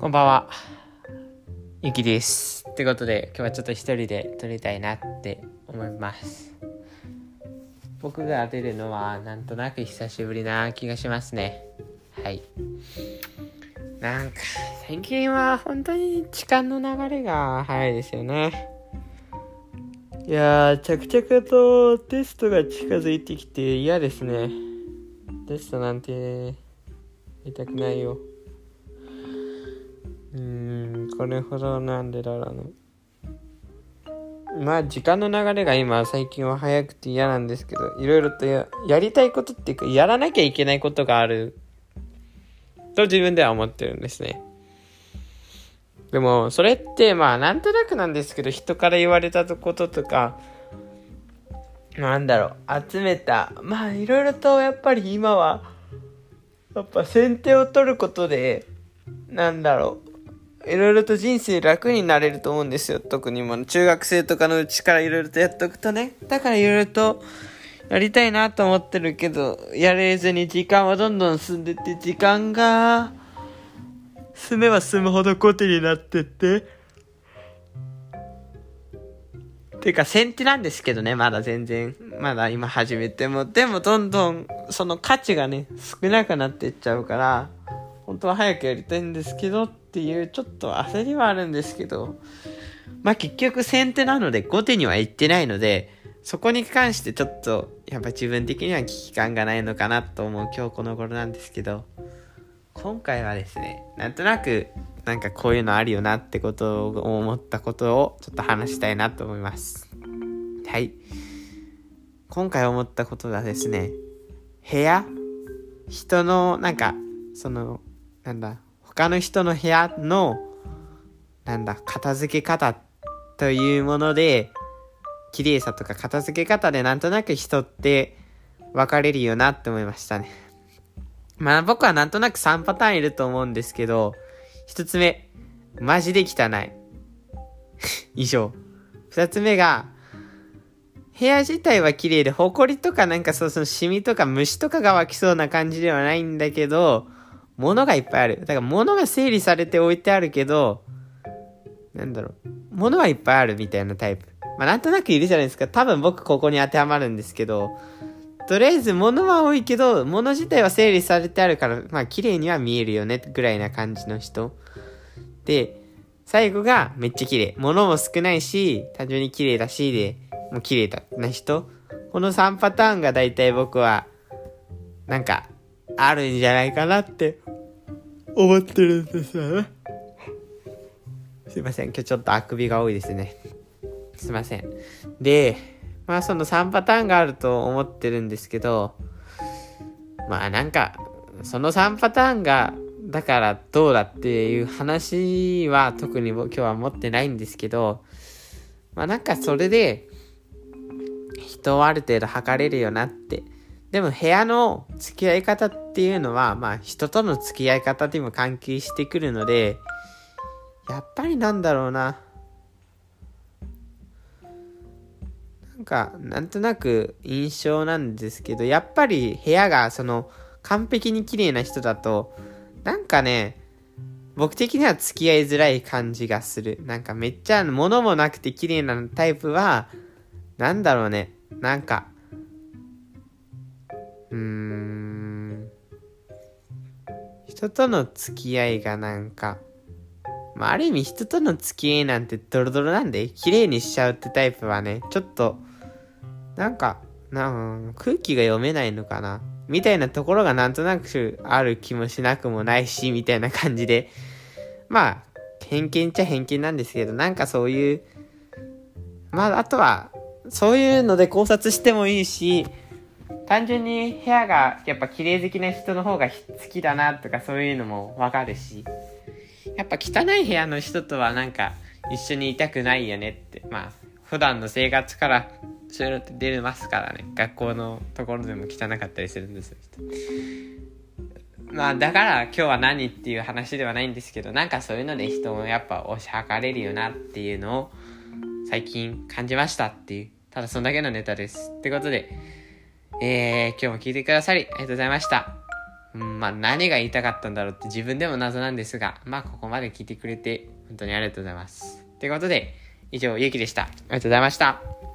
こんばんは。ゆきです。ってことで、今日はちょっと一人で撮りたいなって思います。僕が出るのは、なんとなく久しぶりな気がしますね。はい。なんか、最近は本当に時間の流れが早いですよね。いや、着々とテストが近づいてきて嫌ですね。テストなんて、やりたくないよ。これほどなんでだろうな。まあ時間の流れが今最近は早くて嫌なんですけどいろいろとやりたいことっていうかやらなきゃいけないことがある。と自分では思ってるんですね。でもそれってまあなんとなくなんですけど人から言われたこととかなんだろう集めたまあいろいろとやっぱり今はやっぱ先手を取ることでなんだろういろいろと人生楽になれると思うんですよ。特にも中学生とかのうちからいろいろとやっとくとね。だからいろいろとやりたいなと思ってるけど、やれずに時間はどんどん進んでって、時間が進めば進むほどコテになってって。ていうか先手なんですけどね、まだ全然。まだ今始めても。でもどんどんその価値がね、少なくなっていっちゃうから、本当は早くやりたいんですけどっていうちょっと焦りはあるんですけど、まあ結局先手なので後手には行ってないので、そこに関してちょっとやっぱ自分的には危機感がないのかなと思う今日この頃なんですけど、今回はですね、なんとなくなんかこういうのあるよなってことを思ったことをちょっと話したいなと思います。はい。今回思ったことがですね、部屋？人のなんかそのなんだ、他の人の部屋の、なんだ、片付け方というもので、綺麗さとか片付け方でなんとなく人って分かれるよなって思いましたね。まあ僕はなんとなく3パターンいると思うんですけど、1つ目、マジで汚い。以上。2つ目が、部屋自体は綺麗で、埃とかなんかそうそのシミとか虫とかが湧きそうな感じではないんだけど、物がいっぱいある。だから物が整理されて置いてあるけど、なんだろう。物はいっぱいあるみたいなタイプ。まあなんとなくいるじゃないですか。多分僕ここに当てはまるんですけど、とりあえず物は多いけど、物自体は整理されてあるから、まあ綺麗には見えるよね、ぐらいな感じの人。で、最後がめっちゃ綺麗。物も少ないし、単純に綺麗だし、で、もう綺麗だな人。この3パターンが大体僕は、なんか、あるんじゃないかなって思ってるんですよね。すいません。今日ちょっとあくびが多いですね。すいません。で、まあその3パターンがあると思ってるんですけど、まあなんか、その3パターンが、だからどうだっていう話は特に僕今日は持ってないんですけど、まあなんかそれで、人をある程度測れるよなってでも部屋の付き合い方っていうのは、まあ人との付き合い方にも関係してくるので、やっぱりなんだろうな。なんか、なんとなく印象なんですけど、やっぱり部屋がその完璧に綺麗な人だと、なんかね、僕的には付き合いづらい感じがする。なんかめっちゃ物もなくて綺麗なタイプは、なんだろうね。なんか、人との付き合いがなんか、まあ、ある意味人との付き合いなんてドロドロなんで、綺麗にしちゃうってタイプはね、ちょっと、なんか、なん空気が読めないのかなみたいなところがなんとなくある気もしなくもないし、みたいな感じで、まあ、偏見っちゃ偏見なんですけど、なんかそういう、まあ、あとは、そういうので考察してもいいし、単純に部屋がやっぱ綺麗好きな人の方が好きだなとかそういうのもわかるし、やっぱ汚い部屋の人とはなんか一緒にいたくないよねって、まあ普段の生活からそういうのって出ますからね。学校のところでも汚かったりするんですよ。まあだから今日は何っていう話ではないんですけど、なんかそういうので人もやっぱ推し量れるよなっていうのを最近感じましたっていう、ただそんだけのネタです。ってことで、えー、今日も聞いてくださりありがとうございました。うん、まあ何が言いたかったんだろうって自分でも謎なんですが、まあここまで聞いてくれて本当にありがとうございます。ということで、以上、ゆうきでした。ありがとうございました。